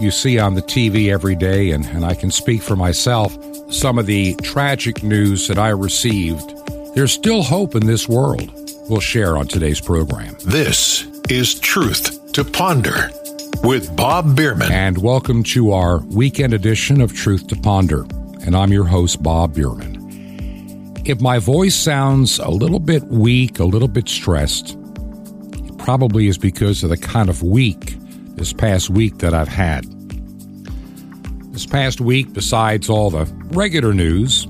you see on the TV every day, and, and I can speak for myself, some of the tragic news that I received, there's still hope in this world. We'll share on today's program. This is Truth to Ponder with Bob Bierman. And welcome to our weekend edition of Truth to Ponder. And I'm your host, Bob Bierman. If my voice sounds a little bit weak, a little bit stressed, it probably is because of the kind of week this past week that I've had. This past week, besides all the regular news,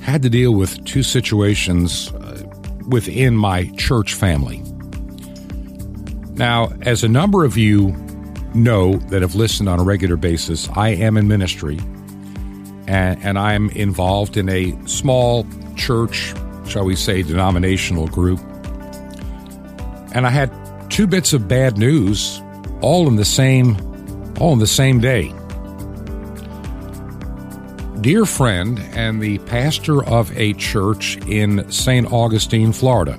had to deal with two situations uh, within my church family. Now, as a number of you know that have listened on a regular basis, I am in ministry and, and I'm involved in a small church, shall we say, denominational group. And I had two bits of bad news all in the same all in the same day. Dear friend and the pastor of a church in St. Augustine, Florida.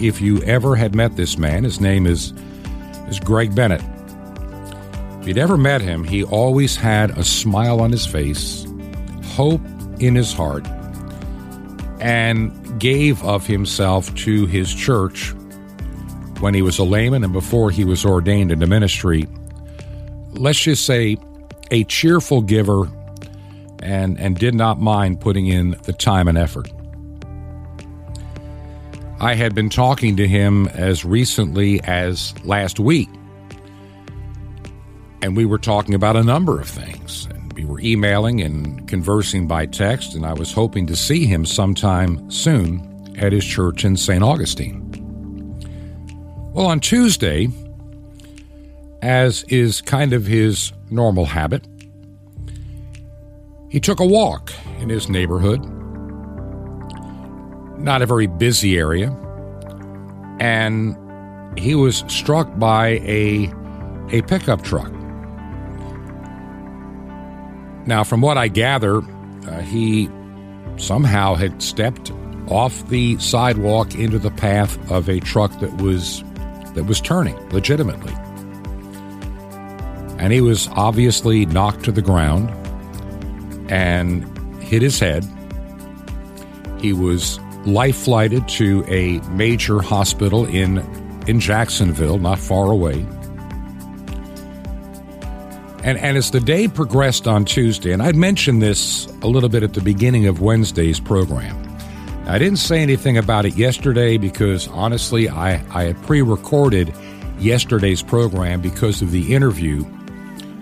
If you ever had met this man, his name is is Greg Bennet. If you'd ever met him, he always had a smile on his face, hope in his heart, and gave of himself to his church when he was a layman and before he was ordained into ministry. Let's just say a cheerful giver and, and did not mind putting in the time and effort. I had been talking to him as recently as last week, and we were talking about a number of things. And we were emailing and conversing by text, and I was hoping to see him sometime soon at his church in St. Augustine. Well, on Tuesday, as is kind of his normal habit, he took a walk in his neighborhood, not a very busy area, and he was struck by a, a pickup truck. Now, from what I gather, uh, he somehow had stepped off the sidewalk into the path of a truck that was that was turning legitimately. And he was obviously knocked to the ground and hit his head. He was life flighted to a major hospital in, in Jacksonville, not far away. And, and as the day progressed on Tuesday, and I'd mentioned this a little bit at the beginning of Wednesday's program, I didn't say anything about it yesterday because honestly, I, I had pre recorded yesterday's program because of the interview,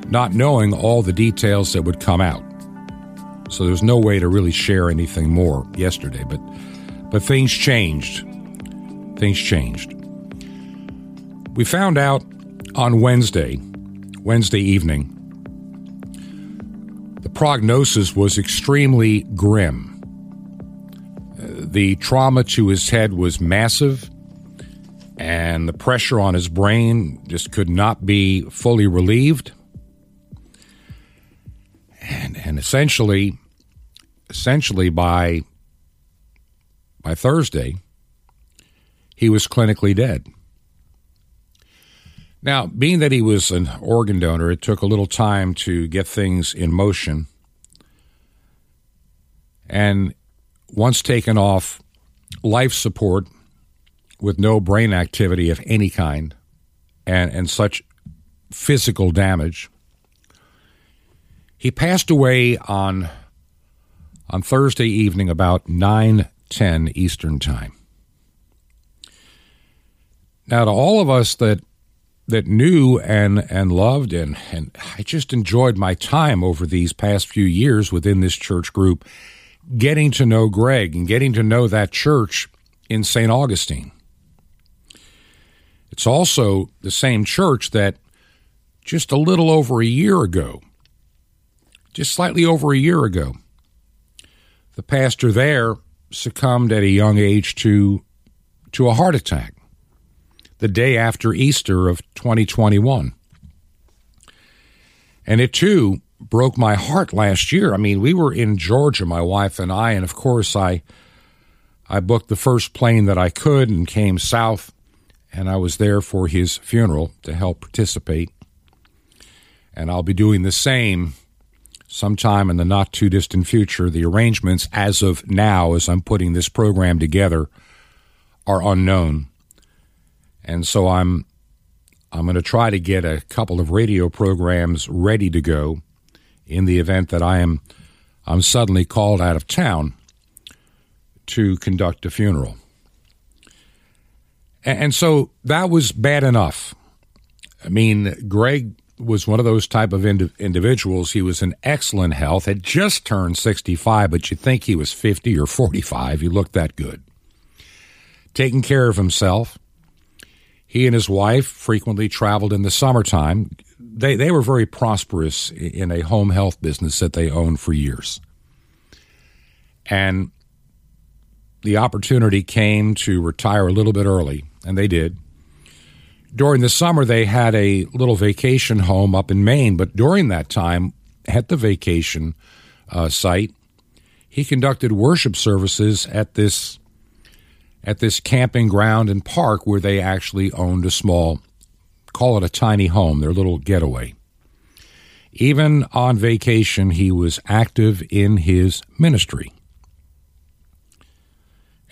not knowing all the details that would come out. So there's no way to really share anything more yesterday. But, but things changed. Things changed. We found out on Wednesday, Wednesday evening, the prognosis was extremely grim the trauma to his head was massive, and the pressure on his brain just could not be fully relieved. And, and essentially, essentially by by Thursday, he was clinically dead. Now, being that he was an organ donor, it took a little time to get things in motion. And once taken off life support with no brain activity of any kind and, and such physical damage. He passed away on on Thursday evening about 9:10 Eastern Time. Now to all of us that that knew and and loved and and I just enjoyed my time over these past few years within this church group getting to know Greg and getting to know that church in St. Augustine. It's also the same church that just a little over a year ago, just slightly over a year ago, the pastor there succumbed at a young age to to a heart attack the day after Easter of 2021. And it too broke my heart last year. I mean, we were in Georgia, my wife and I, and of course I I booked the first plane that I could and came south and I was there for his funeral to help participate. And I'll be doing the same sometime in the not too distant future. The arrangements as of now, as I'm putting this program together, are unknown. And so I'm I'm going to try to get a couple of radio programs ready to go in the event that I am I'm suddenly called out of town to conduct a funeral. And so that was bad enough. I mean, Greg was one of those type of ind- individuals. He was in excellent health, had just turned 65, but you'd think he was 50 or 45. He looked that good. Taking care of himself. He and his wife frequently traveled in the summertime. They, they were very prosperous in a home health business that they owned for years. And the opportunity came to retire a little bit early, and they did during the summer they had a little vacation home up in Maine, but during that time at the vacation uh, site, he conducted worship services at this at this camping ground and park where they actually owned a small, call it a tiny home, their little getaway. Even on vacation, he was active in his ministry.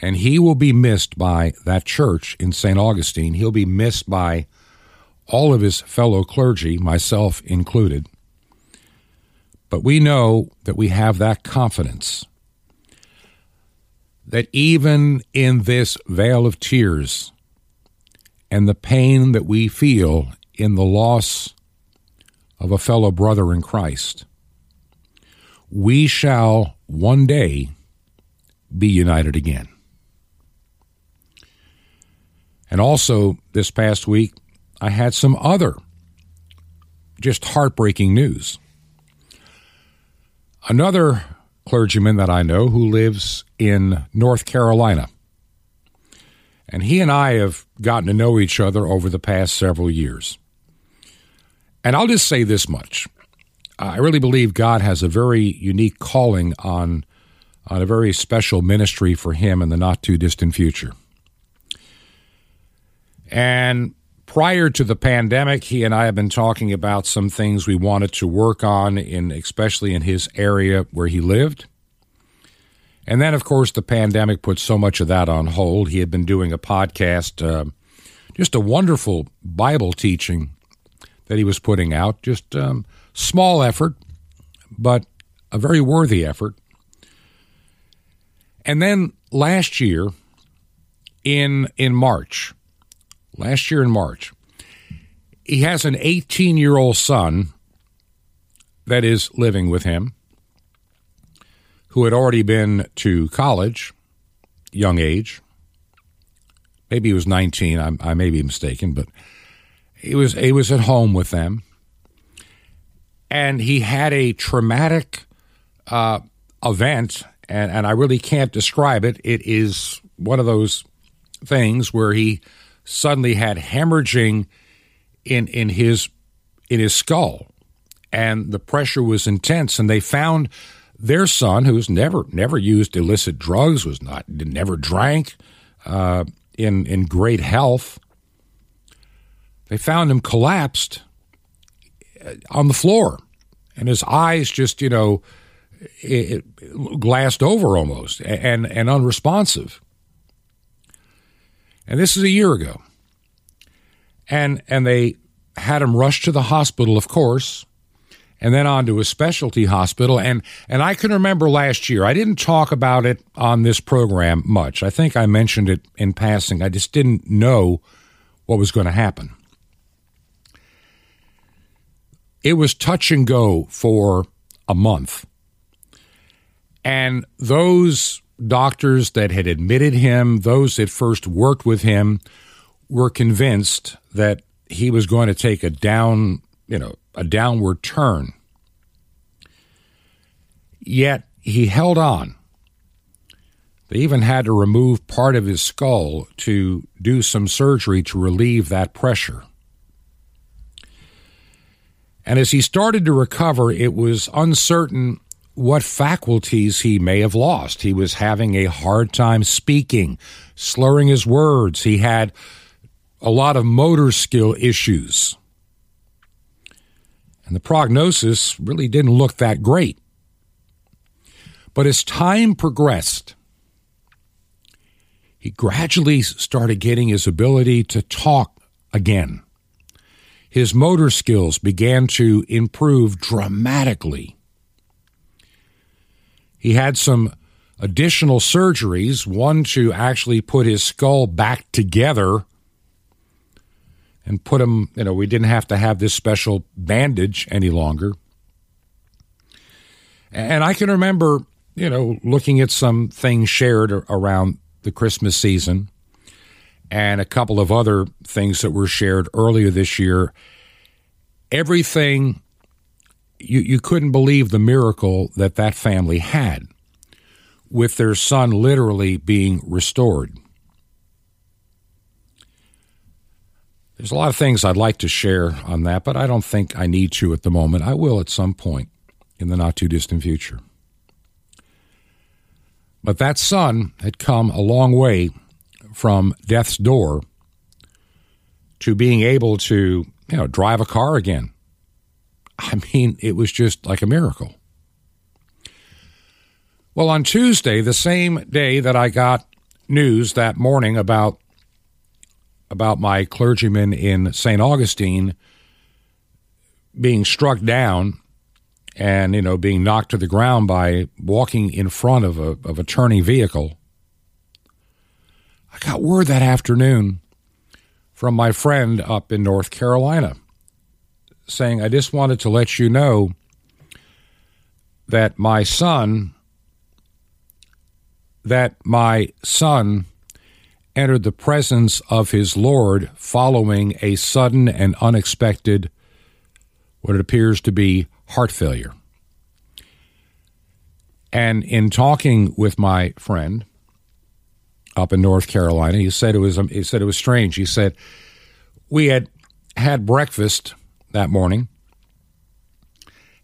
And he will be missed by that church in St. Augustine. He'll be missed by all of his fellow clergy, myself included. But we know that we have that confidence that even in this vale of tears and the pain that we feel in the loss of a fellow brother in Christ, we shall one day be united again. And also, this past week, I had some other just heartbreaking news. Another clergyman that I know who lives in North Carolina. And he and I have gotten to know each other over the past several years. And I'll just say this much I really believe God has a very unique calling on, on a very special ministry for him in the not too distant future. And prior to the pandemic, he and I have been talking about some things we wanted to work on, in especially in his area where he lived. And then, of course, the pandemic put so much of that on hold. He had been doing a podcast, uh, just a wonderful Bible teaching that he was putting out. Just um, small effort, but a very worthy effort. And then last year, in in March, last year in March. He has an 18 year old son that is living with him who had already been to college, young age. Maybe he was 19. I, I may be mistaken, but he was he was at home with them, and he had a traumatic uh, event, and and I really can't describe it. It is one of those things where he suddenly had hemorrhaging in in his in his skull, and the pressure was intense. And they found their son, who's never never used illicit drugs, was not never drank, uh, in in great health. They found him collapsed uh, on the floor, and his eyes just you know it, it glassed over almost and and unresponsive. And this is a year ago. And and they had him rushed to the hospital, of course, and then on to a specialty hospital. And and I can remember last year, I didn't talk about it on this program much. I think I mentioned it in passing. I just didn't know what was going to happen. It was touch and go for a month. And those doctors that had admitted him, those that first worked with him, were convinced that he was going to take a down, you know, a downward turn. Yet he held on. They even had to remove part of his skull to do some surgery to relieve that pressure. And as he started to recover, it was uncertain what faculties he may have lost. He was having a hard time speaking, slurring his words. He had a lot of motor skill issues. And the prognosis really didn't look that great. But as time progressed, he gradually started getting his ability to talk again. His motor skills began to improve dramatically. He had some additional surgeries, one to actually put his skull back together and put him, you know, we didn't have to have this special bandage any longer. And I can remember, you know, looking at some things shared around the Christmas season and a couple of other things that were shared earlier this year. Everything you, you couldn't believe the miracle that that family had with their son literally being restored. There's a lot of things I'd like to share on that, but I don't think I need to at the moment. I will at some point in the not too distant future. But that son had come a long way from death's door to being able to, you know, drive a car again, I mean, it was just like a miracle. Well, on Tuesday, the same day that I got news that morning about about my clergyman in St. Augustine being struck down and you know being knocked to the ground by walking in front of a of a turning vehicle. I got word that afternoon from my friend up in North Carolina saying, I just wanted to let you know that my son, that my son entered the presence of his Lord following a sudden and unexpected, what it appears to be, heart failure. And in talking with my friend up in North Carolina, he said it was he said it was strange. He said we had had breakfast that morning.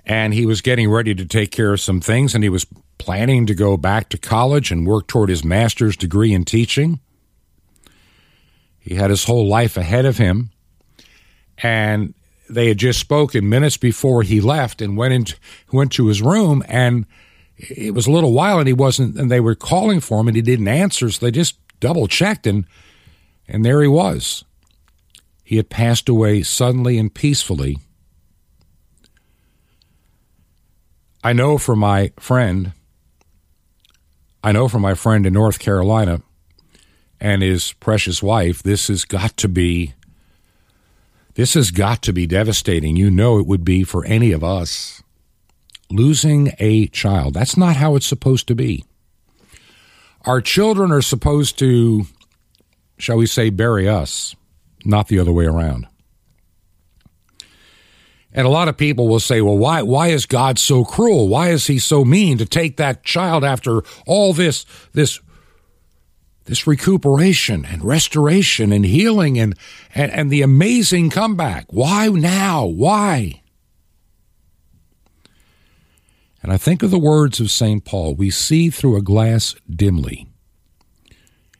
And he was getting ready to take care of some things, and he was planning to go back to college and work toward his master's degree in teaching. He had his whole life ahead of him. And they had just spoken minutes before he left and went into went to his room and it was a little while and he wasn't and they were calling for him and he didn't answer so they just double checked and and there he was he had passed away suddenly and peacefully. I know from my friend, I know from my friend in North Carolina and his precious wife, this has got to be this has got to be devastating. You know it would be for any of us. Losing a child. That's not how it's supposed to be. Our children are supposed to, shall we say, bury us not the other way around. And a lot of people will say, well, why, why is God so cruel? Why is he so mean to take that child after all this, this, this recuperation and restoration and healing and, and, and the amazing comeback? Why now? Why? And I think of the words of St. Paul we see through a glass dimly.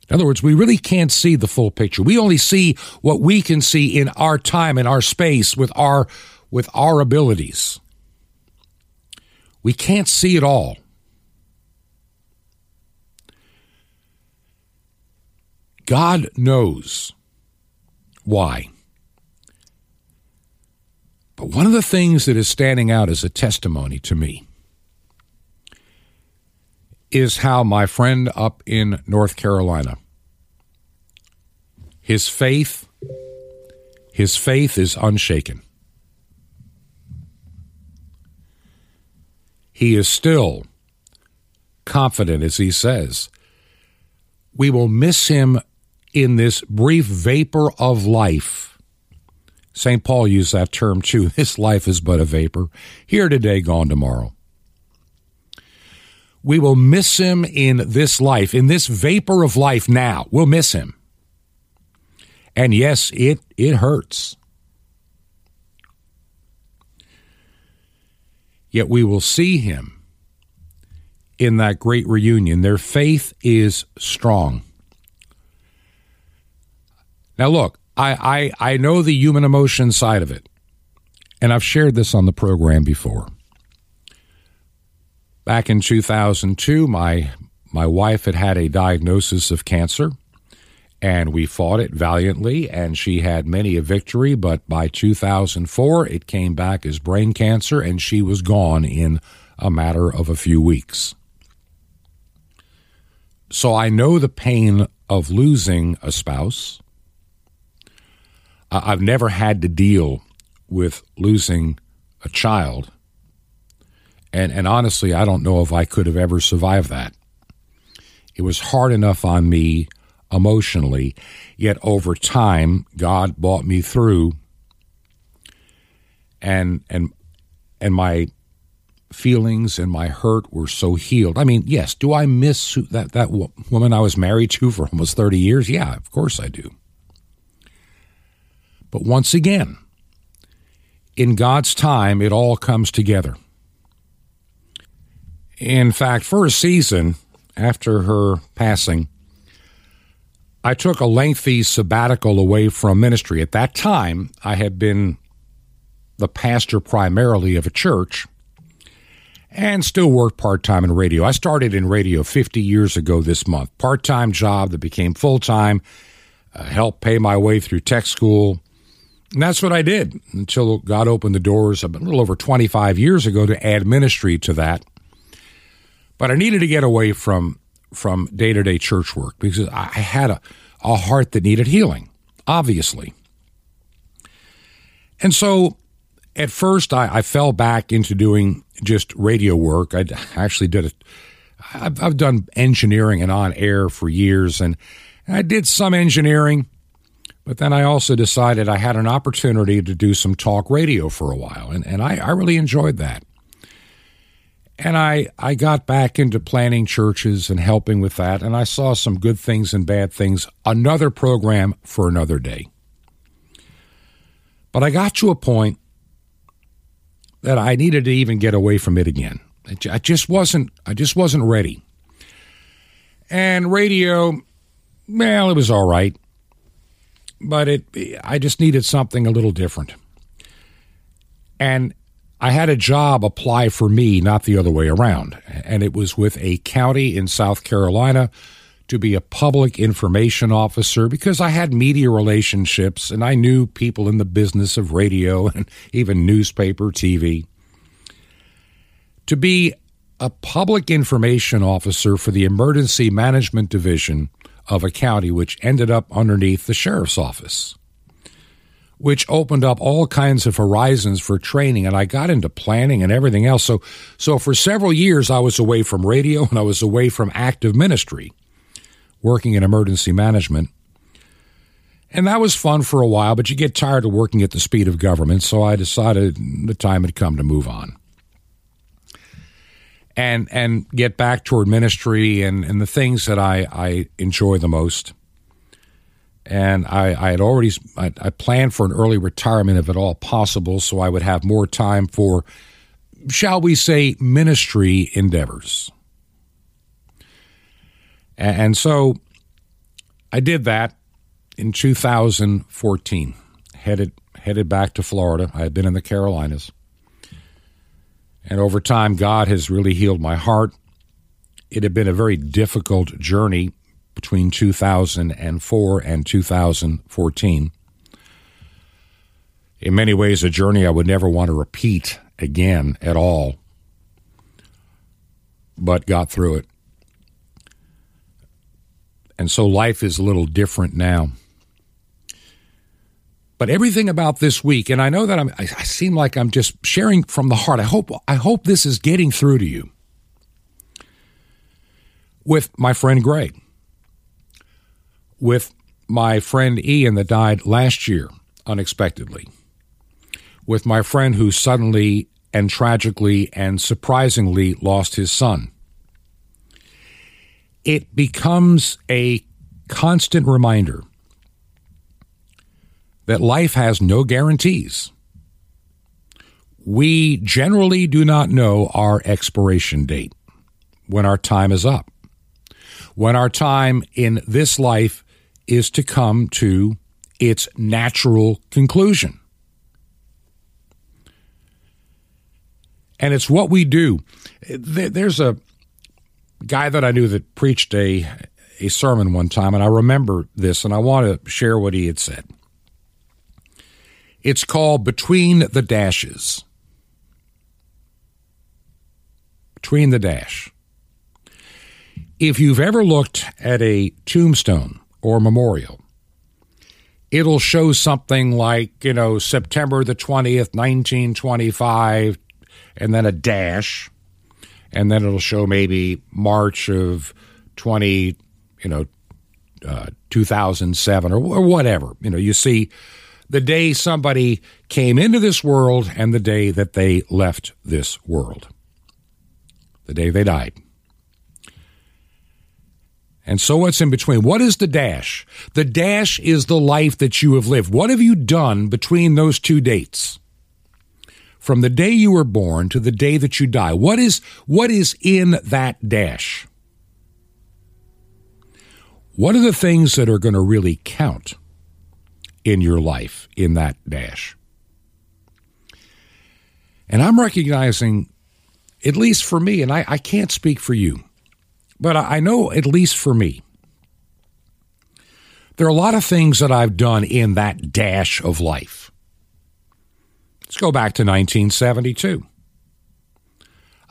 In other words, we really can't see the full picture. We only see what we can see in our time, in our space, with our, with our abilities. We can't see it all. God knows why. But one of the things that is standing out as a testimony to me is how my friend up in North Carolina, his faith, his faith is unshaken. He is still confident, as he says. We will miss him in this brief vapor of life. St. Paul used that term too. This life is but a vapor, here today, gone tomorrow. We will miss him in this life, in this vapor of life now. We'll miss him. And yes, it, it hurts. Yet we will see him in that great reunion. Their faith is strong. Now, look, I, I, I know the human emotion side of it, and I've shared this on the program before. Back in 2002, my, my wife had had a diagnosis of cancer, and we fought it valiantly, and she had many a victory. But by 2004, it came back as brain cancer, and she was gone in a matter of a few weeks. So I know the pain of losing a spouse. I've never had to deal with losing a child. And, and honestly, I don't know if I could have ever survived that. It was hard enough on me emotionally, yet over time, God brought me through. And, and, and my feelings and my hurt were so healed. I mean, yes, do I miss that, that woman I was married to for almost 30 years? Yeah, of course I do. But once again, in God's time, it all comes together. In fact, for a season after her passing, I took a lengthy sabbatical away from ministry. At that time, I had been the pastor primarily of a church and still worked part time in radio. I started in radio 50 years ago this month. Part time job that became full time, uh, helped pay my way through tech school, and that's what I did until God opened the doors a little over 25 years ago to add ministry to that. But I needed to get away from from day to day church work because I had a, a heart that needed healing, obviously. And so at first I, I fell back into doing just radio work. I actually did it. I've, I've done engineering and on air for years, and I did some engineering but then I also decided I had an opportunity to do some talk radio for a while, and, and I, I really enjoyed that. And I, I got back into planning churches and helping with that, and I saw some good things and bad things. Another program for another day. But I got to a point that I needed to even get away from it again. I just wasn't. I just wasn't ready. And radio, well, it was all right but it I just needed something a little different. And I had a job apply for me, not the other way around. And it was with a county in South Carolina to be a public information officer because I had media relationships and I knew people in the business of radio and even newspaper, TV. To be a public information officer for the Emergency Management Division of a county which ended up underneath the sheriff's office, which opened up all kinds of horizons for training. And I got into planning and everything else. So, so for several years, I was away from radio and I was away from active ministry, working in emergency management. And that was fun for a while, but you get tired of working at the speed of government. So I decided the time had come to move on and and get back toward ministry and, and the things that I, I enjoy the most. And I, I had already I, I planned for an early retirement if at all possible, so I would have more time for, shall we say, ministry endeavors. And, and so I did that in 2014. Headed headed back to Florida. I had been in the Carolinas and over time, God has really healed my heart. It had been a very difficult journey between 2004 and 2014. In many ways, a journey I would never want to repeat again at all, but got through it. And so life is a little different now. But everything about this week, and I know that I'm, I, seem like I'm just sharing from the heart. I hope, I hope this is getting through to you. With my friend Greg, with my friend Ian that died last year unexpectedly, with my friend who suddenly and tragically and surprisingly lost his son. It becomes a constant reminder that life has no guarantees. We generally do not know our expiration date when our time is up, when our time in this life is to come to its natural conclusion. And it's what we do. There's a guy that I knew that preached a, a sermon one time, and I remember this, and I want to share what he had said. It's called Between the Dashes. Between the Dash. If you've ever looked at a tombstone or memorial, it'll show something like, you know, September the 20th, 1925, and then a dash, and then it'll show maybe March of 20, you know, uh, 2007 or, or whatever. You know, you see the day somebody came into this world and the day that they left this world, the day they died. And so what's in between? What is the dash? The dash is the life that you have lived. What have you done between those two dates? From the day you were born to the day that you die. What is what is in that dash? What are the things that are going to really count? In your life in that dash. And I'm recognizing, at least for me, and I, I can't speak for you, but I know at least for me, there are a lot of things that I've done in that dash of life. Let's go back to 1972.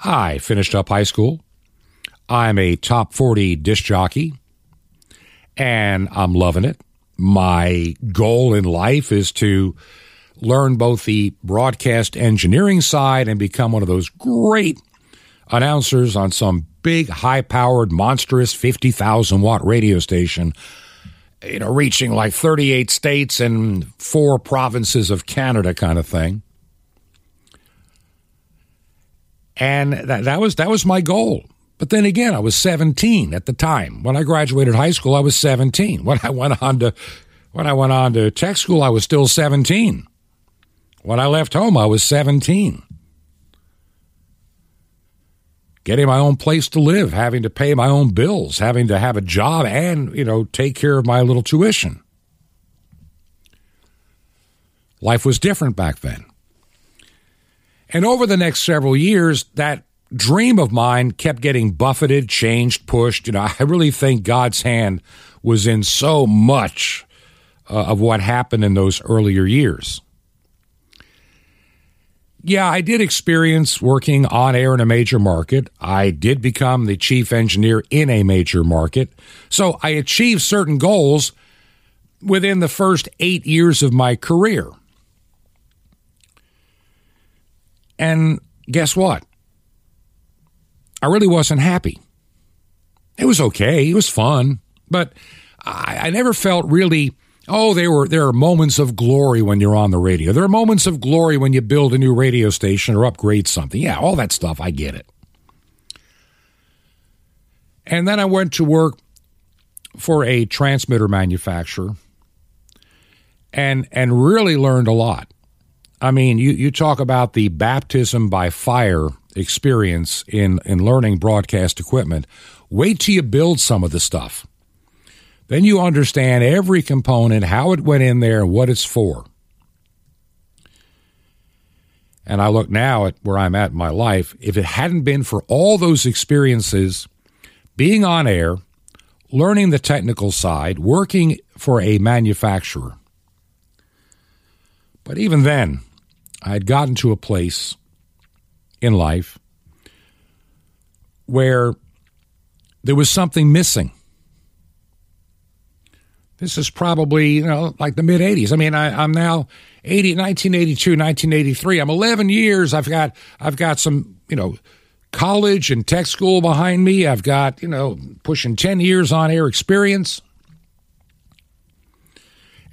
I finished up high school. I'm a top 40 disc jockey, and I'm loving it my goal in life is to learn both the broadcast engineering side and become one of those great announcers on some big, high powered, monstrous 50,000 watt radio station, you know, reaching like 38 states and four provinces of Canada kind of thing. And that, that was that was my goal. But then again, I was 17 at the time. When I graduated high school, I was 17. When I went on to when I went on to tech school, I was still 17. When I left home, I was 17. Getting my own place to live, having to pay my own bills, having to have a job and, you know, take care of my little tuition. Life was different back then. And over the next several years, that dream of mine kept getting buffeted, changed, pushed. You know, I really think God's hand was in so much uh, of what happened in those earlier years. Yeah, I did experience working on air in a major market. I did become the chief engineer in a major market. So I achieved certain goals within the first eight years of my career. And guess what? I really wasn't happy. It was okay. It was fun, but I, I never felt really. Oh, there were there are moments of glory when you're on the radio. There are moments of glory when you build a new radio station or upgrade something. Yeah, all that stuff. I get it. And then I went to work for a transmitter manufacturer and and really learned a lot. I mean, you, you talk about the baptism by fire experience in, in learning broadcast equipment. Wait till you build some of the stuff. Then you understand every component, how it went in there, and what it's for. And I look now at where I'm at in my life. If it hadn't been for all those experiences, being on air, learning the technical side, working for a manufacturer. But even then, I had gotten to a place in life where there was something missing. This is probably, you know, like the mid 80s. I mean, I, am now 80, 1982, 1983. I'm 11 years. I've got, I've got some, you know, college and tech school behind me. I've got, you know, pushing 10 years on air experience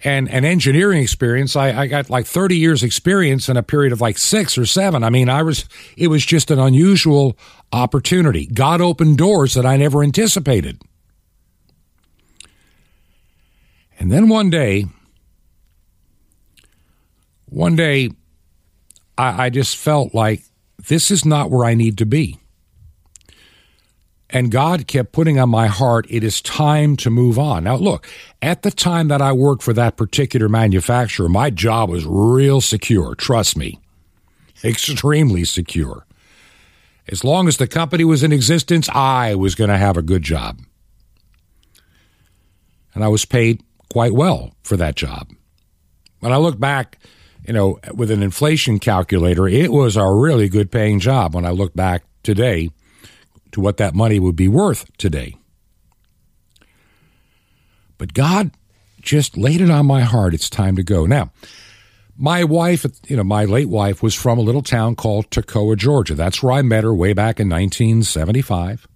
and, an engineering experience. I, I got like 30 years experience in a period of like six or seven. I mean, I was, it was just an unusual opportunity. God opened doors that I never anticipated. And then one day, one day, I, I just felt like this is not where I need to be. And God kept putting on my heart, it is time to move on. Now, look, at the time that I worked for that particular manufacturer, my job was real secure. Trust me, extremely secure. As long as the company was in existence, I was going to have a good job. And I was paid quite well for that job. When I look back, you know, with an inflation calculator, it was a really good paying job when I look back today to what that money would be worth today. But God just laid it on my heart. It's time to go. Now, my wife, you know, my late wife was from a little town called Toccoa, Georgia. That's where I met her way back in 1975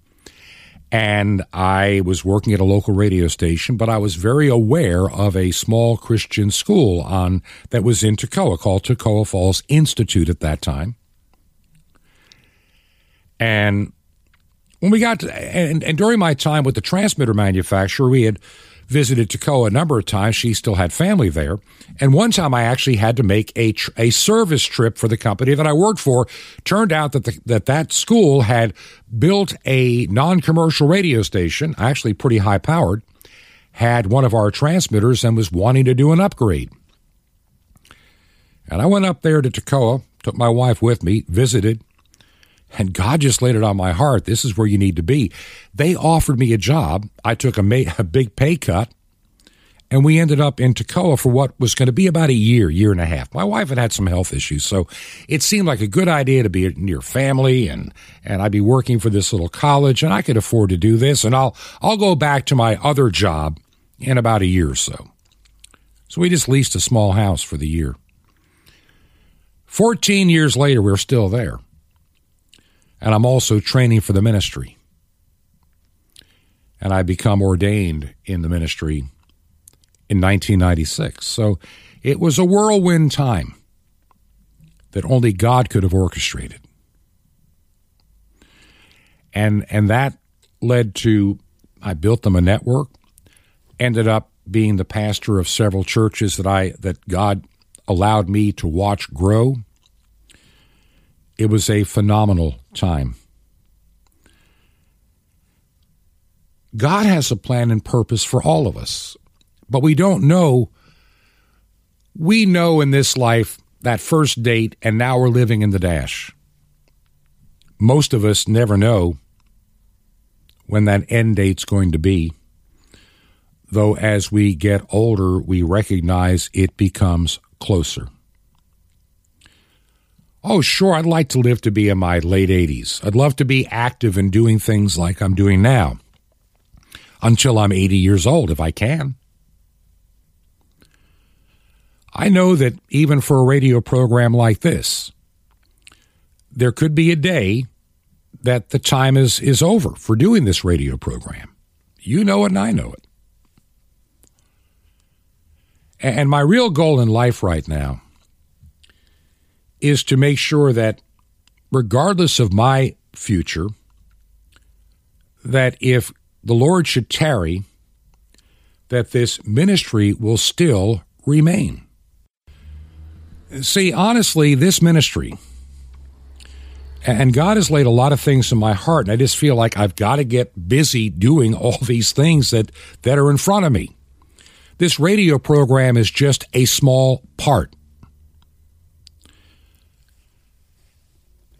and I was working at a local radio station, but I was very aware of a small Christian school on that was in Toccoa called Toccoa Falls Institute at that time. And when we got to, and, and during my time with the transmitter manufacturer, we had visited Toccoa a number of times. She still had family there. And one time I actually had to make a, tr- a service trip for the company that I worked for. Turned out that the, that, that school had built a non commercial radio station, actually pretty high powered, had one of our transmitters and was wanting to do an upgrade. And I went up there to Toccoa, took my wife with me, visited, and God just laid it on my heart. This is where you need to be. They offered me a job. I took a, ma- a big pay cut, and we ended up in Toccoa for what was going to be about a year, year and a half. My wife had had some health issues, so it seemed like a good idea to be near family, and and I'd be working for this little college, and I could afford to do this, and I'll I'll go back to my other job in about a year or so. So we just leased a small house for the year. Fourteen years later, we're still there and I'm also training for the ministry. And I become ordained in the ministry in 1996. So it was a whirlwind time that only God could have orchestrated. And and that led to I built them a network, ended up being the pastor of several churches that I that God allowed me to watch grow it was a phenomenal time. God has a plan and purpose for all of us, but we don't know. We know in this life that first date, and now we're living in the dash. Most of us never know when that end date's going to be, though as we get older, we recognize it becomes closer. Oh, sure, I'd like to live to be in my late 80s. I'd love to be active and doing things like I'm doing now until I'm 80 years old, if I can. I know that even for a radio program like this, there could be a day that the time is, is over for doing this radio program. You know it, and I know it. And my real goal in life right now is to make sure that regardless of my future, that if the Lord should tarry, that this ministry will still remain. See, honestly, this ministry, and God has laid a lot of things in my heart, and I just feel like I've got to get busy doing all these things that, that are in front of me. This radio program is just a small part.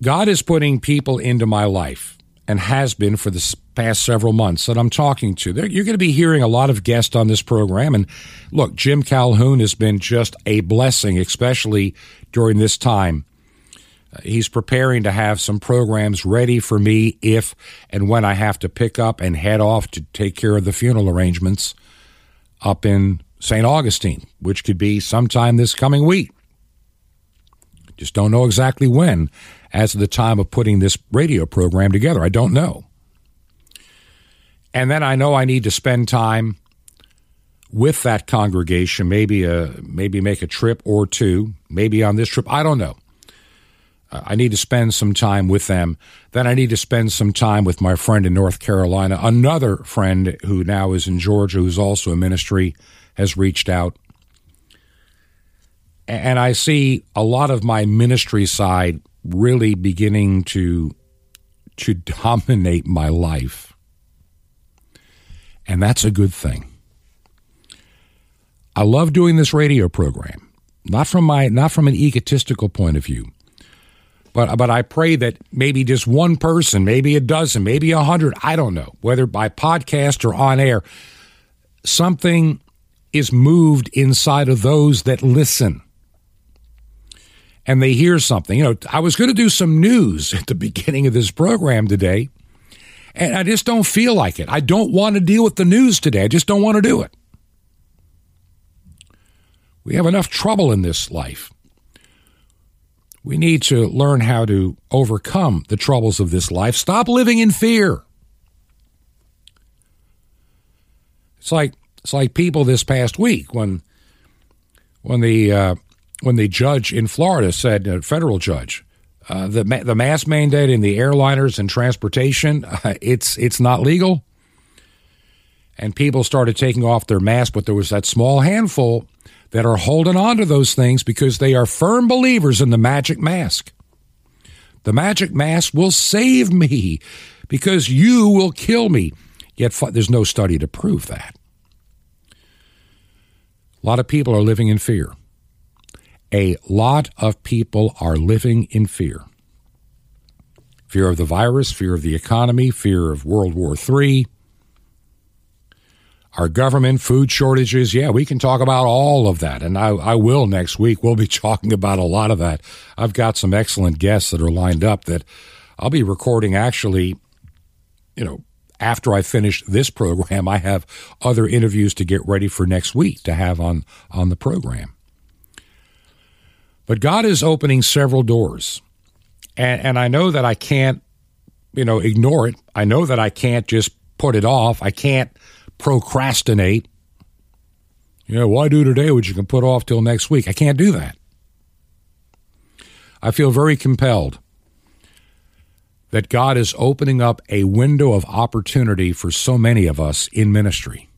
God is putting people into my life, and has been for the past several months that I'm talking to. You're going to be hearing a lot of guests on this program. And look, Jim Calhoun has been just a blessing, especially during this time. Uh, he's preparing to have some programs ready for me if and when I have to pick up and head off to take care of the funeral arrangements up in St. Augustine, which could be sometime this coming week. Just don't know exactly when as of the time of putting this radio program together. I don't know. And then I know I need to spend time with that congregation, maybe a, maybe make a trip or two, maybe on this trip. I don't know. I need to spend some time with them. Then I need to spend some time with my friend in North Carolina. Another friend who now is in Georgia, who's also a ministry, has reached out. And I see a lot of my ministry side really beginning to to dominate my life. And that's a good thing. I love doing this radio program. Not from my not from an egotistical point of view. But but I pray that maybe just one person, maybe a dozen, maybe a hundred, I don't know, whether by podcast or on air, something is moved inside of those that listen and they hear something. You know, I was going to do some news at the beginning of this program today, and I just don't feel like it. I don't want to deal with the news today. I just don't want to do it. We have enough trouble in this life. We need to learn how to overcome the troubles of this life. Stop living in fear. It's like it's like people this past week when when the uh, when the judge in Florida said, a federal judge, uh, the the mask mandate in the airliners and transportation, uh, it's it's not legal. And people started taking off their masks, but there was that small handful that are holding on to those things because they are firm believers in the magic mask. The magic mask will save me because you will kill me. Yet there's no study to prove that. A lot of people are living in fear a lot of people are living in fear fear of the virus, fear of the economy, fear of World War III, our government, food shortages. Yeah, we can talk about all of that. And I, I will next week. We'll be talking about a lot of that. I've got some excellent guests that are lined up that I'll be recording actually, you know, after I finish this program. I have other interviews to get ready for next week to have on, on the program. But God is opening several doors. And, and I know that I can't, you know, ignore it. I know that I can't just put it off. I can't procrastinate. You know, why do today what you can put off till next week? I can't do that. I feel very compelled that God is opening up a window of opportunity for so many of us in ministry.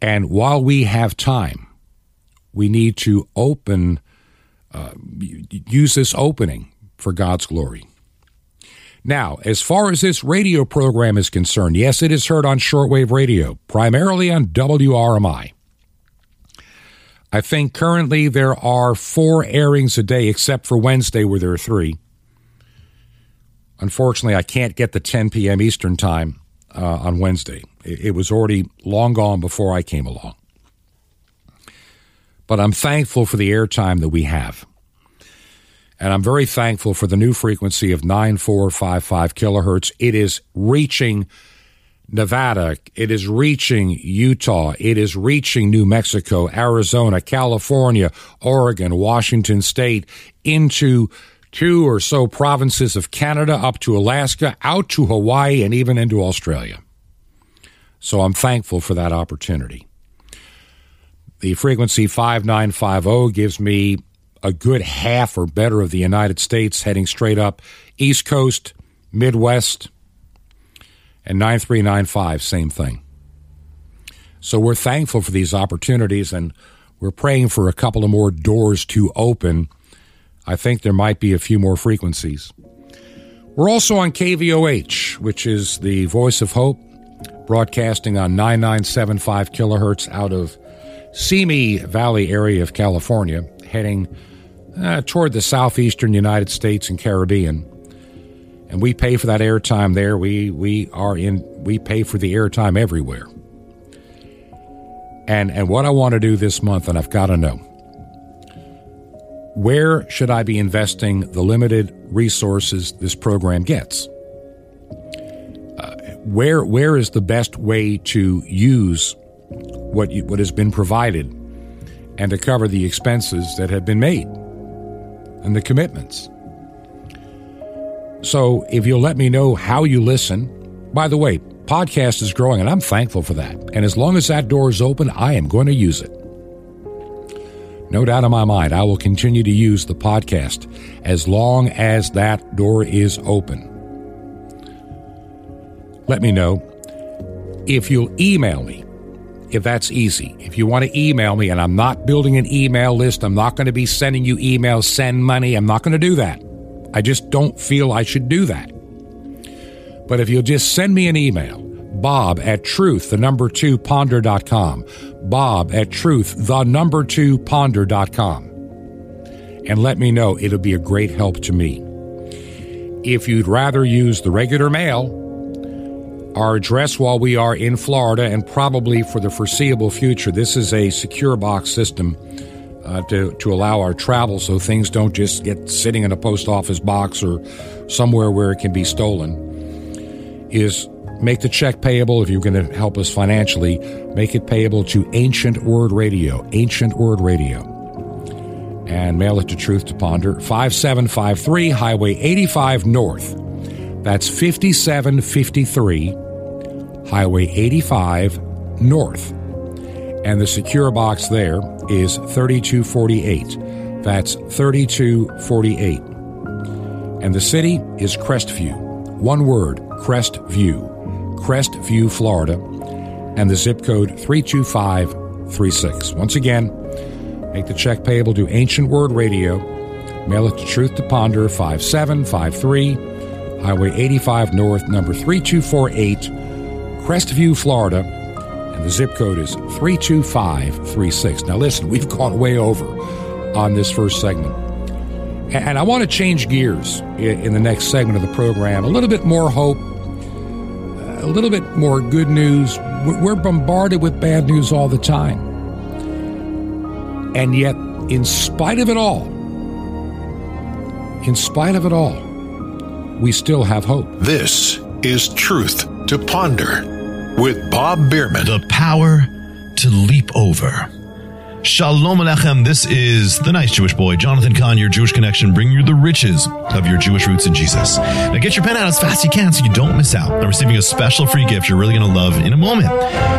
And while we have time, we need to open, uh, use this opening for God's glory. Now, as far as this radio program is concerned, yes, it is heard on shortwave radio, primarily on WRMI. I think currently there are four airings a day, except for Wednesday, where there are three. Unfortunately, I can't get the 10 p.m. Eastern Time uh, on Wednesday. It was already long gone before I came along but I'm thankful for the airtime that we have. And I'm very thankful for the new frequency of 9455 kilohertz. It is reaching Nevada. It is reaching Utah. It is reaching New Mexico, Arizona, California, Oregon, Washington State, into two or so provinces of Canada, up to Alaska, out to Hawaii, and even into Australia. So I'm thankful for that opportunity. The frequency 5950 gives me a good half or better of the United States heading straight up East Coast, Midwest, and 9395, same thing. So we're thankful for these opportunities and we're praying for a couple of more doors to open. I think there might be a few more frequencies. We're also on KVOH, which is the voice of hope, broadcasting on 9975 kilohertz out of Simi Valley area of California, heading uh, toward the southeastern United States and Caribbean. and we pay for that airtime there. We we are in we pay for the airtime everywhere. And and what I want to do this month, and I've got to know where should I be investing the limited resources this program gets? Uh, where where is the best way to use what you, what has been provided and to cover the expenses that have been made and the commitments? So if you'll let me know how you listen, by the way, podcast is growing and I'm thankful for that. And as long as that door is open, I am going to use it. No doubt in my mind, I will continue to use the podcast as long as that door is open. Let me know if you'll email me, if that's easy. If you want to email me, and I'm not building an email list, I'm not going to be sending you emails, send money, I'm not going to do that. I just don't feel I should do that. But if you'll just send me an email, bob at truth, the number two ponder.com, bob at truth, the number two ponder.com, and let me know, it'll be a great help to me. If you'd rather use the regular mail, our address while we are in Florida and probably for the foreseeable future, this is a secure box system uh, to, to allow our travel so things don't just get sitting in a post office box or somewhere where it can be stolen, is make the check payable if you're going to help us financially. Make it payable to Ancient Word Radio, Ancient Word Radio. And mail it to Truth to Ponder, 5753 Highway 85 North. That's 5753 Highway 85 North. And the secure box there is 3248. That's 3248. And the city is Crestview. One word, Crestview. Crestview, Florida. And the zip code 32536. Once again, make the check payable to Ancient Word Radio. Mail it to Truth to Ponder, 5753 Highway 85 North, number 3248, Crestview, Florida and the zip code is 32536. Now, listen, we've gone way over on this first segment. And I want to change gears in the next segment of the program. A little bit more hope, a little bit more good news. We're bombarded with bad news all the time. And yet, in spite of it all, in spite of it all, we still have hope. This is Truth to Ponder with Bob Bierman. The power to leap over. Shalom Alechem. This is the nice Jewish boy, Jonathan Cahn, your Jewish connection, bringing you the riches of your Jewish roots in Jesus. Now get your pen out as fast as you can so you don't miss out on receiving a special free gift you're really going to love in a moment.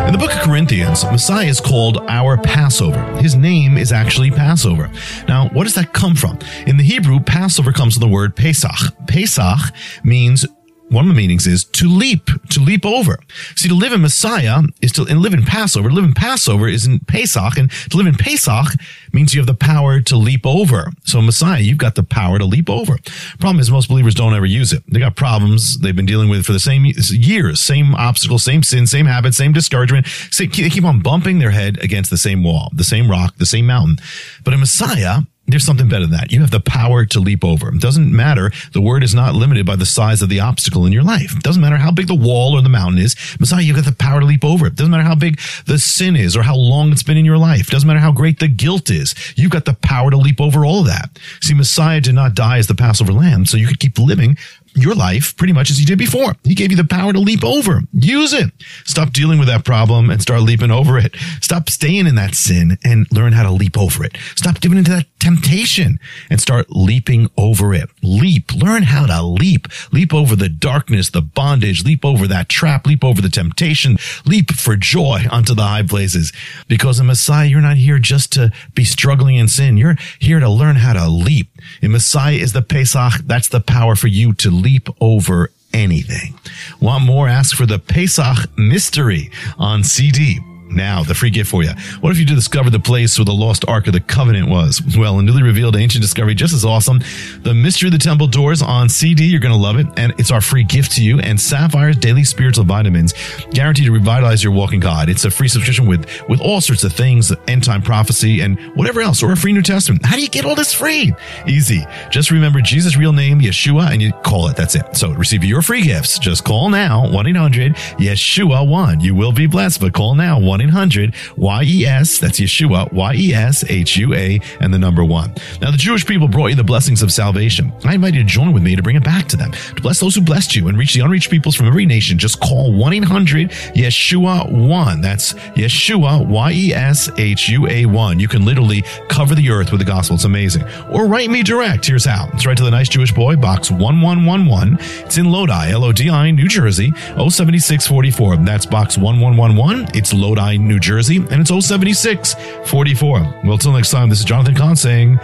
In the book of Corinthians, Messiah is called our Passover. His name is actually Passover. Now, what does that come from? In the Hebrew, Passover comes from the word Pesach. Pesach means one of the meanings is to leap, to leap over. See, to live in Messiah is to and live in Passover. To live in Passover is in Pesach, and to live in Pesach means you have the power to leap over. So Messiah, you've got the power to leap over. Problem is most believers don't ever use it. They got problems they've been dealing with for the same years, same obstacles, same sin, same habits, same discouragement. They keep on bumping their head against the same wall, the same rock, the same mountain. But in Messiah, there's something better than that. You have the power to leap over. It doesn't matter. The word is not limited by the size of the obstacle in your life. It doesn't matter how big the wall or the mountain is. Messiah, you've got the power to leap over it. Doesn't matter how big the sin is or how long it's been in your life. Doesn't matter how great the guilt is. You've got the power to leap over all of that. See, Messiah did not die as the Passover lamb, so you could keep living your life pretty much as you did before. He gave you the power to leap over. Use it. Stop dealing with that problem and start leaping over it. Stop staying in that sin and learn how to leap over it. Stop giving into that temptation and start leaping over it. Leap. Learn how to leap. Leap over the darkness, the bondage. Leap over that trap. Leap over the temptation. Leap for joy onto the high places. Because in Messiah, you're not here just to be struggling in sin. You're here to learn how to leap. In Messiah is the Pesach. That's the power for you to leap over anything. Want more? Ask for the Pesach Mystery on CD. Now, the free gift for you. What if you discovered the place where the lost Ark of the Covenant was? Well, a newly revealed ancient discovery just as awesome. The Mystery of the Temple Doors on CD. You're going to love it. And it's our free gift to you. And Sapphire's Daily Spiritual Vitamins, guaranteed to revitalize your walking God. It's a free subscription with, with all sorts of things, end time prophecy and whatever else, or a free New Testament. How do you get all this free? Easy. Just remember Jesus' real name, Yeshua, and you call it. That's it. So receive your free gifts. Just call now, 1-800-YESHUA-1. You will be blessed, but call now, 1-800-YES. That's Yeshua, Y-E-S-H-U-A, and the number one. Now, the Jewish people brought you the blessings of salvation. I invite you to join with me to bring it back to them, to bless those who blessed you and reach the unreached peoples from every nation. Just call 1-800-YESHUA-1. That's Yeshua, Y-E-S-H-U-A-1. You can literally cover the earth with the gospel. It's amazing. Or write me direct. Here's how. It's right to the nice Jewish boy, box 1111. It's in Lodi, L-O-D-I, New Jersey, 07644. That's box 1111. It's Lodi, New Jersey, and it's 07644. Well, till next time, this is Jonathan Cahn saying,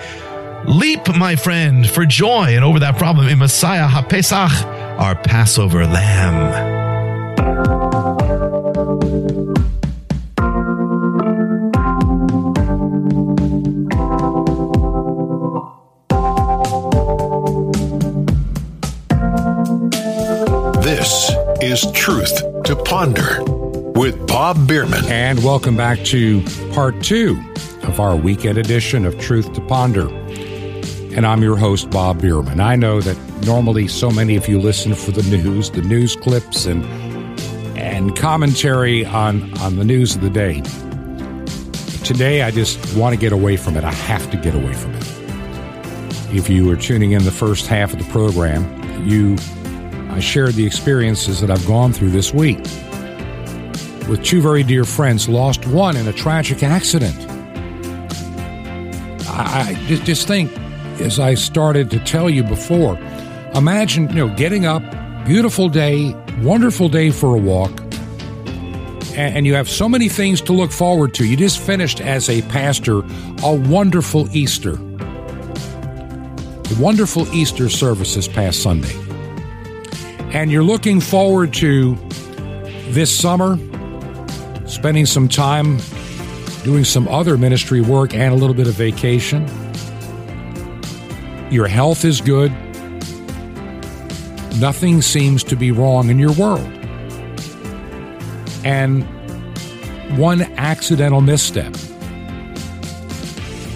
Leap, my friend, for joy and over that problem in Messiah HaPesach, our Passover lamb. This is Truth to Ponder with Bob Bierman. And welcome back to part two of our weekend edition of Truth to Ponder. And I'm your host, Bob Bierman. I know that normally so many of you listen for the news, the news clips, and and commentary on, on the news of the day. Today, I just want to get away from it. I have to get away from it. If you were tuning in the first half of the program, you I shared the experiences that I've gone through this week with two very dear friends, lost one in a tragic accident. I, just, just think, as I started to tell you before, imagine you know getting up, beautiful day, wonderful day for a walk, and, you have so many things to look forward to. You just finished as a pastor a wonderful Easter, wonderful Easter service this past Sunday and you're looking forward to this summer spending some time doing some other ministry work and a little bit of vacation. Your health is good. Nothing seems to be wrong in your world. And one accidental misstep,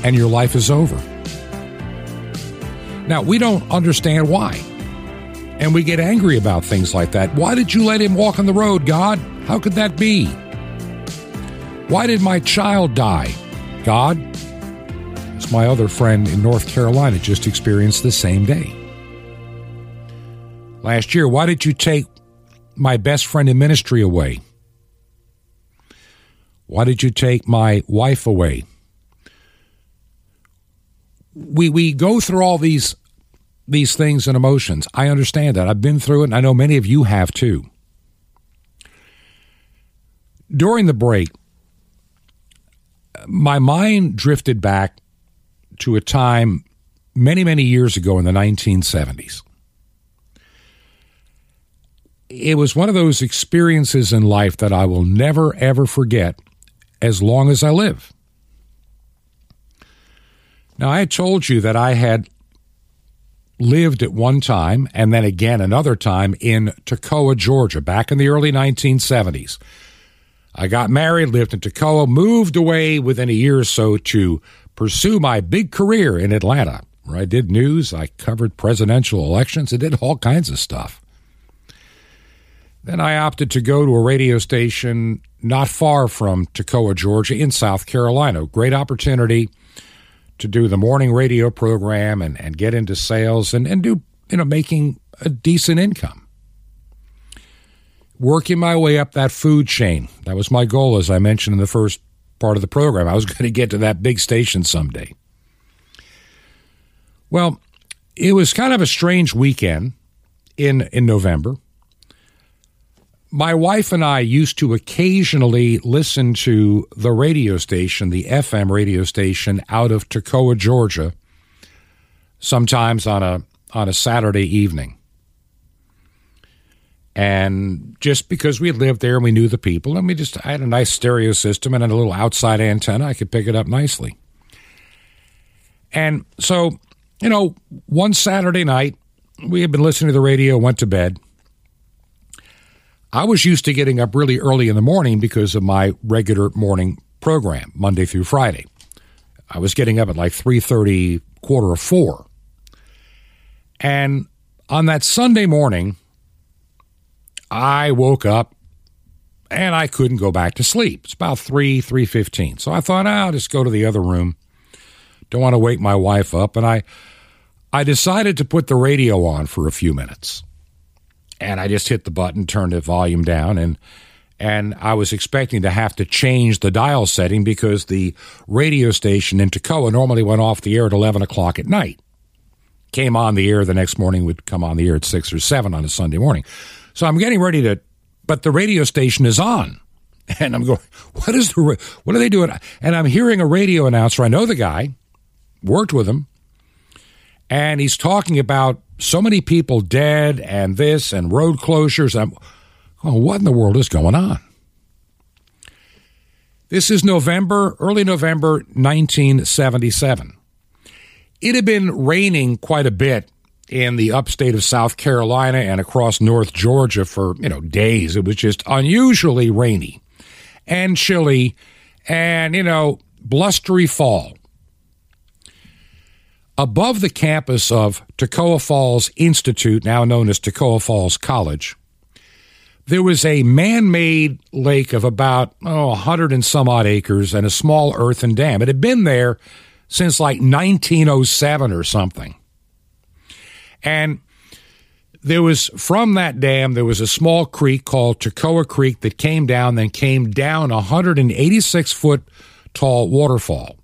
and your life is over. Now, we don't understand why. And we get angry about things like that. Why did you let him walk on the road, God? How could that be? Why did my child die? God, as my other friend in North Carolina just experienced the same day. Last year, why did you take my best friend in ministry away? Why did you take my wife away? We we go through all these these things and emotions. I understand that. I've been through it, and I know many of you have too. During the break, my mind drifted back to a time many, many years ago in the 1970s. It was one of those experiences in life that I will never, ever forget as long as I live. Now, I told you that I had lived at one time and then again another time in Toccoa, Georgia, back in the early 1970s. I got married, lived in Toccoa, moved away within a year or so to pursue my big career in Atlanta, where I did news, I covered presidential elections, I did all kinds of stuff. Then I opted to go to a radio station not far from Toccoa, Georgia, in South Carolina. Great opportunity to do the morning radio program and, and get into sales and, and do, you know, making a decent income. Working my way up that food chain. That was my goal, as I mentioned in the first part of the program. I was going to get to that big station someday. Well, it was kind of a strange weekend in, in November my wife and I used to occasionally listen to the radio station, the FM radio station out of Toccoa, Georgia, sometimes on a on a Saturday evening. And just because we lived there and we knew the people, and we just I had a nice stereo system and a little outside antenna, I could pick it up nicely. And so, you know, one Saturday night, we had been listening to the radio, went to bed. I was used to getting up really early in the morning because of my regular morning program, Monday through Friday. I was getting up at like 3:30, quarter of 4. And on that Sunday morning, I woke up and I couldn't go back to sleep. It's about 3, 3.15. So I thought, ah, I'll just go to the other room. Don't want to wake my wife up. And I, I decided to put the radio on for a few minutes. And I just hit the button, turned the volume down, and and I was expecting to have to change the dial setting because the radio station in Toccoa normally went off the air at 11 o'clock at night. Came on the air the next morning, would come on the air at 6 or 7 on a Sunday morning. So I'm getting ready to, but the radio station is on. And I'm going, what is the, what are they doing? And I'm hearing a radio announcer. I know the guy, worked with him, and he's talking about so many people dead and this and road closures. I'm, oh, what in the world is going on? This is November, early November 1977. It had been raining quite a bit in the upstate of South Carolina and across North Georgia for, you know, days. It was just unusually rainy and chilly and, you know, blustery fall. Above the campus of Toccoa Falls Institute, now known as Toccoa Falls College, there was a man made lake of about, oh, 100 and some odd acres and a small earthen dam. It had been there since like 1907 or something. And there was from that dam there was a small creek called Toccoa Creek that came down then came down a 186 foot tall waterfall.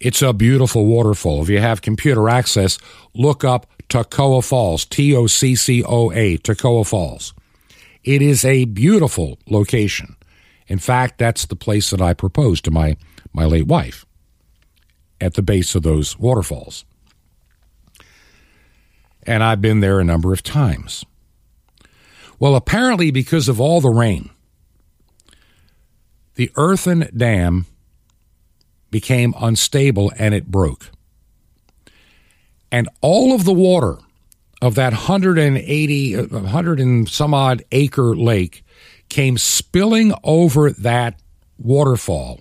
It's a beautiful waterfall. If you have computer access, look up Toccoa Falls, T O C C O A, Toccoa Falls. It is a beautiful location. In fact, that's the place that I proposed to my, my late wife at the base of those waterfalls. And I've been there a number of times. Well, apparently, because of all the rain, the earthen dam became unstable and it broke. And all of the water of that 180, 100 and some odd acre lake came spilling over that waterfall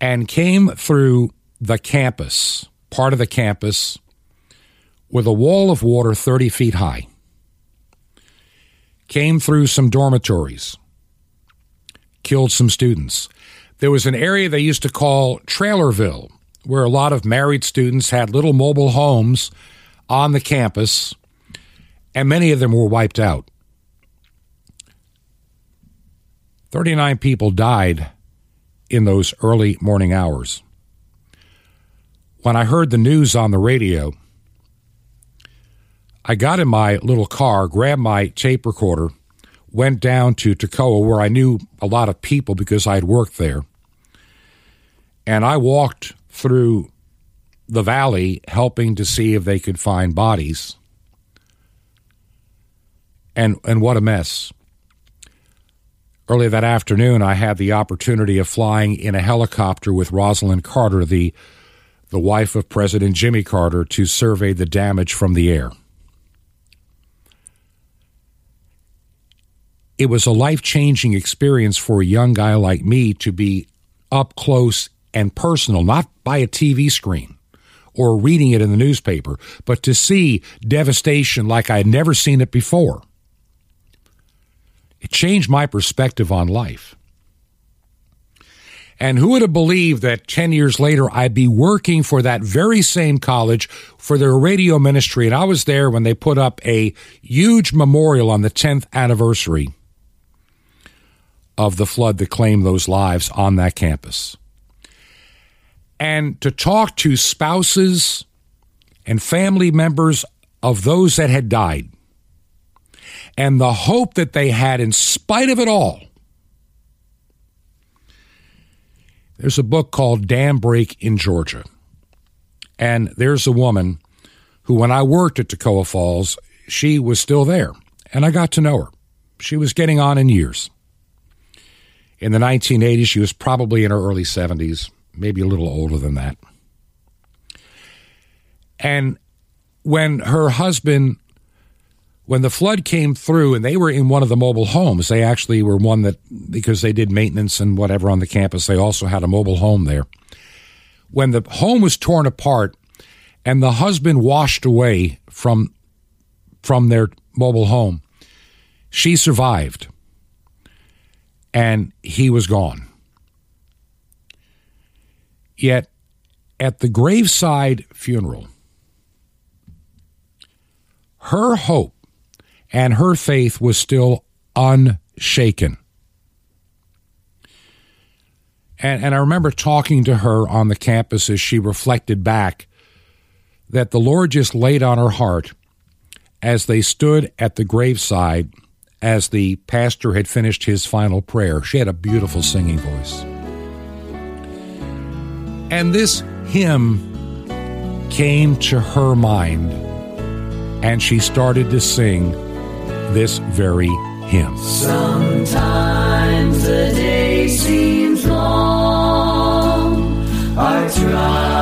and came through the campus, part of the campus, with a wall of water 30 feet high. Came through some dormitories, killed some students. There was an area they used to call Trailerville, where a lot of married students had little mobile homes on the campus, and many of them were wiped out. 39 people died in those early morning hours. When I heard the news on the radio, I got in my little car, grabbed my tape recorder, went down to Toccoa, where I knew a lot of people because I had worked there. And I walked through the valley helping to see if they could find bodies. And, and what a mess. Early that afternoon, I had the opportunity of flying in a helicopter with Rosalynn Carter, the, the wife of President Jimmy Carter, to survey the damage from the air. It was a life changing experience for a young guy like me to be up close and personal, not by a TV screen or reading it in the newspaper, but to see devastation like I had never seen it before. It changed my perspective on life. And who would have believed that 10 years later I'd be working for that very same college for their radio ministry? And I was there when they put up a huge memorial on the 10th anniversary of the flood that claimed those lives on that campus and to talk to spouses and family members of those that had died and the hope that they had in spite of it all. There's a book called Dam Break in Georgia. And there's a woman who, when I worked at Toccoa Falls, she was still there, and I got to know her. She was getting on in years. In the 1980s, she was probably in her early 70s, maybe a little older than that. And when her husband, when the flood came through and they were in one of the mobile homes, they actually were one that, because they did maintenance and whatever on the campus, they also had a mobile home there. When the home was torn apart and the husband washed away from, from their mobile home, she survived and he was gone. Yet at the graveside funeral, her hope and her faith was still unshaken. And, and I remember talking to her on the campus as she reflected back that the Lord just laid on her heart as they stood at the graveside as the pastor had finished his final prayer. She had a beautiful singing voice. And this hymn came to her mind, and she started to sing this very hymn. Sometimes the day seems long, our trials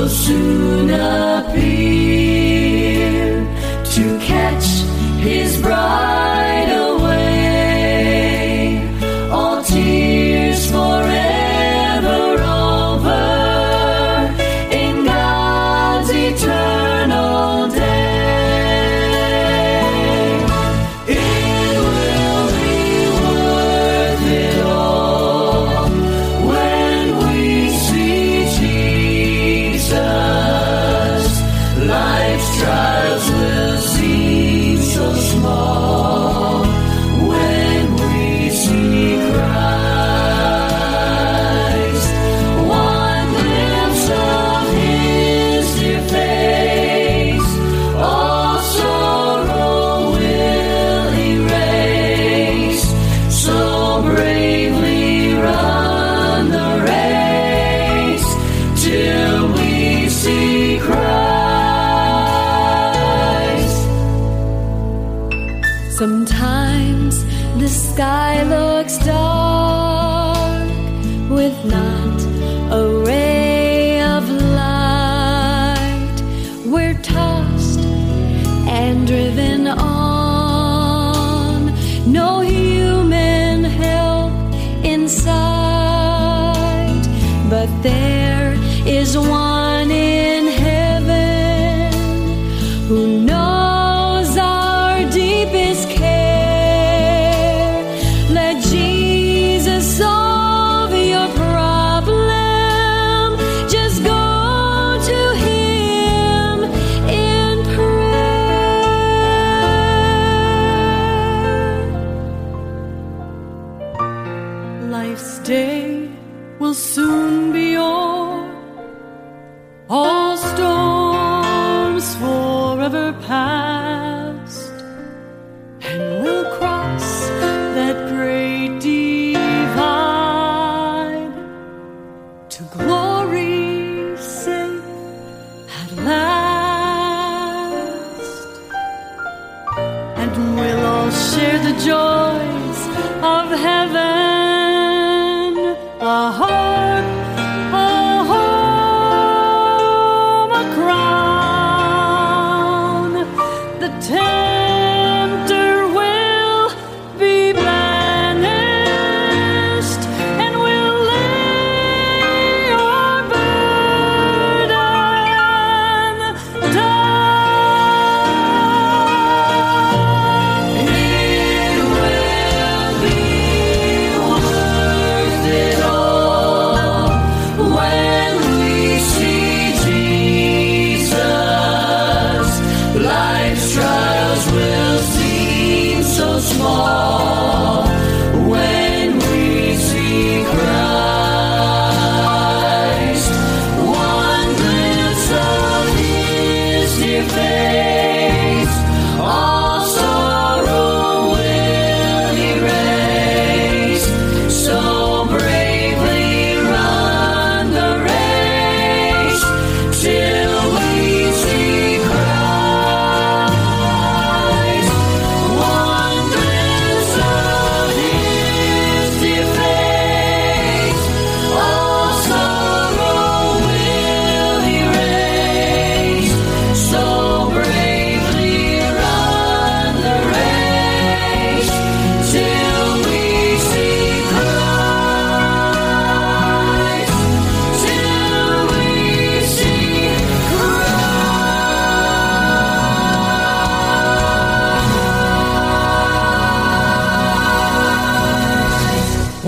Christ Life's day will soon be o'er. All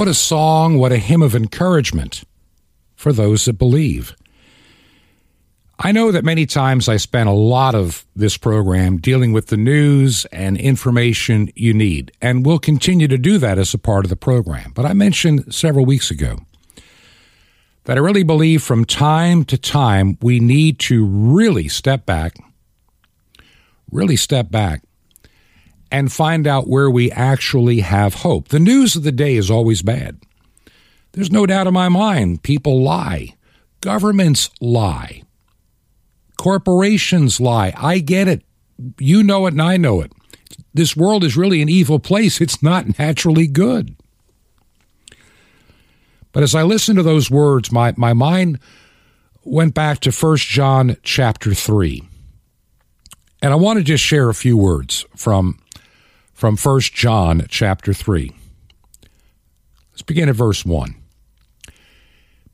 What a song, what a hymn of encouragement for those that believe. I know that many times I spend a lot of this program dealing with the news and information you need, and we'll continue to do that as a part of the program. But I mentioned several weeks ago that I really believe from time to time we need to really step back, really step back, and find out where we actually have hope. The news of the day is always bad. There's no doubt in my mind people lie, governments lie. Corporations lie. I get it. You know it and I know it. This world is really an evil place. It's not naturally good. But as I listened to those words, my, my mind went back to 1 John chapter 3. And I want to just share a few words from, from 1 John chapter 3. Let's begin at verse 1.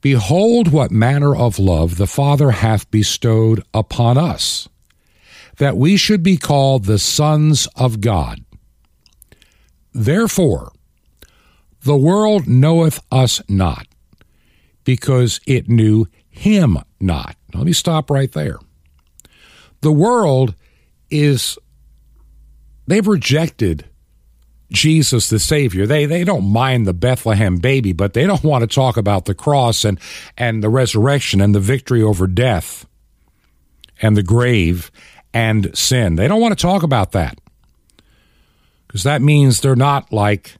Behold, what manner of love the Father hath bestowed upon us, that we should be called the sons of God. Therefore, the world knoweth us not, because it knew him not. Let me stop right there. The world is, they've rejected Jesus the Savior. They they don't mind the Bethlehem baby, but they don't want to talk about the cross and and the resurrection and the victory over death and the grave and sin. They don't want to talk about that. Because that means they're not like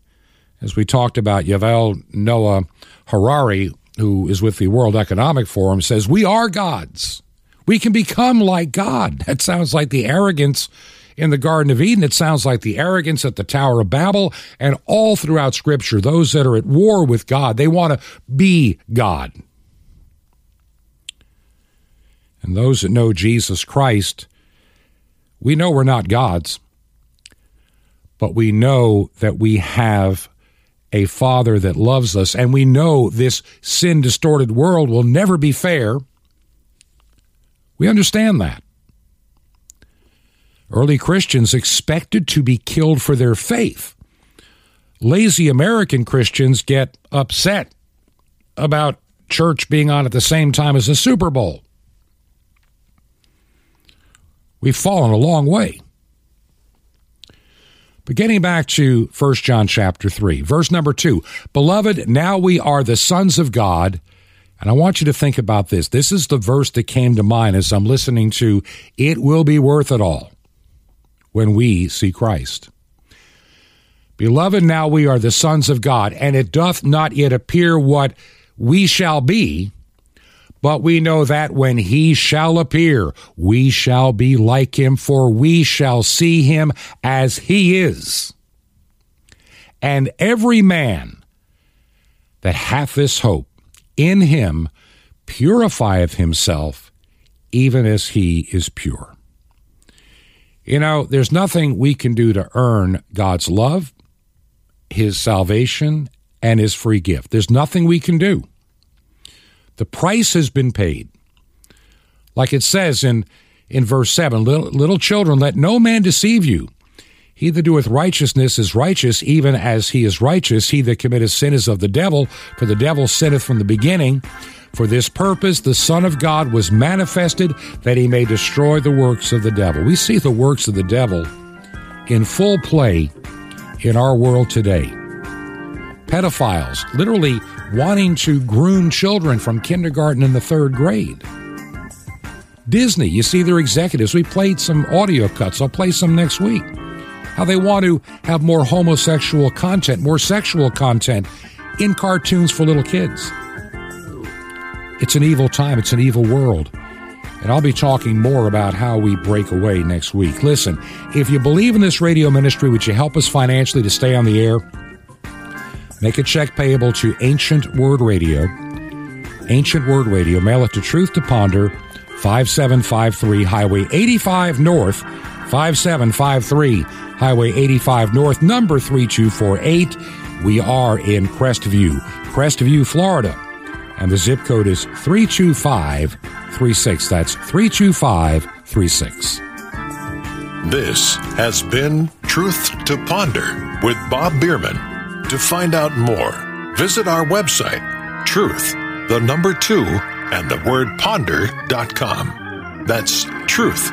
as we talked about Yuval Noah Harari who is with the World Economic Forum says we are gods. We can become like God. That sounds like the arrogance in the Garden of Eden. It sounds like the arrogance at the Tower of Babel and all throughout Scripture. Those that are at war with God, they want to be God. And those that know Jesus Christ, we know we're not gods, but we know that we have a Father that loves us, and we know this sin distorted world will never be fair. We understand that. Early Christians expected to be killed for their faith. Lazy American Christians get upset about church being on at the same time as the Super Bowl. We've fallen a long way. But getting back to 1 John chapter 3, verse number 2. Beloved, now we are the sons of God. And I want you to think about this. This is the verse that came to mind as I'm listening to It Will Be Worth It All when we see Christ. Beloved, now we are the sons of God, and it doth not yet appear what we shall be, but we know that when he shall appear, we shall be like him, for we shall see him as he is. And every man that hath this hope in him purifieth himself, even as he is pure. You know, there's nothing we can do to earn God's love, His salvation, and His free gift. There's nothing we can do. The price has been paid. Like it says in, in verse 7 little, little children, let no man deceive you. He that doeth righteousness is righteous, even as he is righteous. He that committeth sin is of the devil, for the devil sinneth from the beginning. For this purpose the Son of God was manifested that he may destroy the works of the devil. We see the works of the devil in full play in our world today. Pedophiles literally wanting to groom children from kindergarten in the third grade. Disney, you see their executives. We played some audio cuts. I'll play some next week. How they want to have more homosexual content, more sexual content in cartoons for little kids. It's an evil time, it's an evil world. And I'll be talking more about how we break away next week. Listen, if you believe in this radio ministry, would you help us financially to stay on the air? Make a check payable to Ancient Word Radio. Ancient Word Radio. Mail it to Truth to Ponder, 5753 Highway 85 North, 5753 Highway 85 North, number 3248. We are in Crestview, Crestview, Florida and the zip code is 32536. That's 32536. This has been Truth to Ponder with Bob Bierman. To find out more, visit our website, truth, the number two, and the word ponder.com. That's truth,